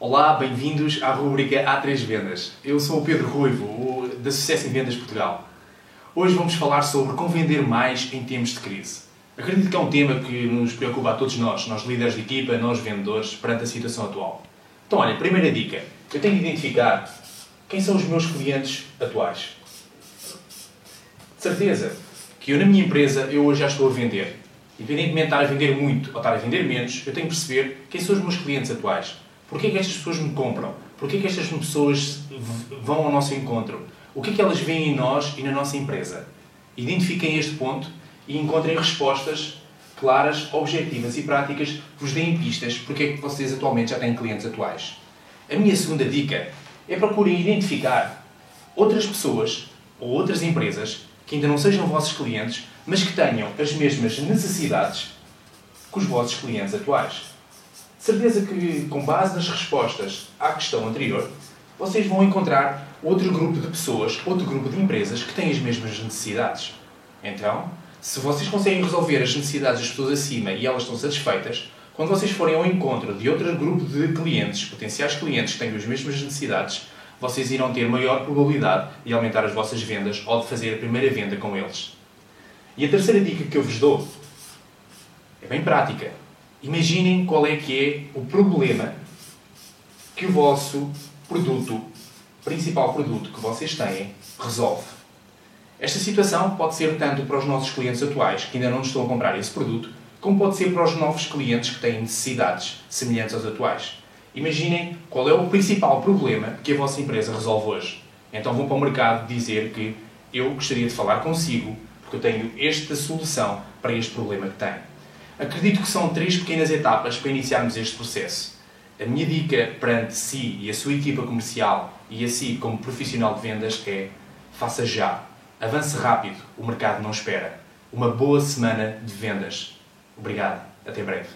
Olá, bem-vindos à rubrica A3 Vendas. Eu sou o Pedro Ruivo, da Sucesso em Vendas Portugal. Hoje vamos falar sobre como vender mais em tempos de crise. Acredito que é um tema que nos preocupa a todos nós, nós líderes de equipa, nós vendedores, perante a situação atual. Então, olha, primeira dica. Eu tenho de identificar quem são os meus clientes atuais. De certeza que eu na minha empresa, eu hoje já estou a vender. Independentemente de estar a vender muito ou estar a vender menos, eu tenho que perceber quem são os meus clientes atuais. Porquê é que estas pessoas me compram? Porquê é que estas pessoas vão ao nosso encontro? O que é que elas veem em nós e na nossa empresa? Identifiquem este ponto e encontrem respostas claras, objetivas e práticas que vos deem pistas porque é que vocês atualmente já têm clientes atuais. A minha segunda dica é procurem identificar outras pessoas ou outras empresas que ainda não sejam vossos clientes, mas que tenham as mesmas necessidades que os vossos clientes atuais. Certeza que, com base nas respostas à questão anterior, vocês vão encontrar outro grupo de pessoas, outro grupo de empresas que têm as mesmas necessidades. Então, se vocês conseguem resolver as necessidades das pessoas acima e elas estão satisfeitas, quando vocês forem ao encontro de outro grupo de clientes, potenciais clientes que têm as mesmas necessidades, vocês irão ter maior probabilidade de aumentar as vossas vendas ou de fazer a primeira venda com eles. E a terceira dica que eu vos dou é bem prática. Imaginem qual é que é o problema que o vosso produto, principal produto que vocês têm, resolve. Esta situação pode ser tanto para os nossos clientes atuais, que ainda não estão a comprar esse produto, como pode ser para os novos clientes que têm necessidades semelhantes aos atuais. Imaginem qual é o principal problema que a vossa empresa resolve hoje. Então vão para o mercado dizer que eu gostaria de falar consigo porque eu tenho esta solução para este problema que tenho. Acredito que são três pequenas etapas para iniciarmos este processo. A minha dica perante si e a sua equipa comercial e a si como profissional de vendas é faça já. Avance rápido, o mercado não espera. Uma boa semana de vendas. Obrigado. Até breve.